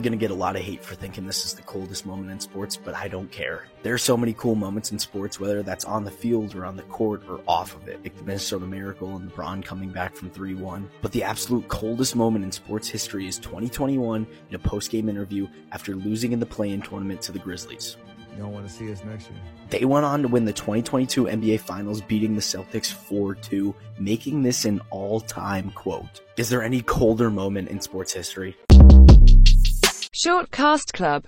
going to get a lot of hate for thinking this is the coldest moment in sports, but I don't care. There are so many cool moments in sports, whether that's on the field or on the court or off of it, like the Minnesota Miracle and LeBron coming back from 3 1. But the absolute coldest moment in sports history is 2021 in a post game interview after losing in the play in tournament to the Grizzlies. You don't want to see us next year. They went on to win the 2022 NBA Finals, beating the Celtics 4 2, making this an all time quote. Is there any colder moment in sports history? Short Cast Club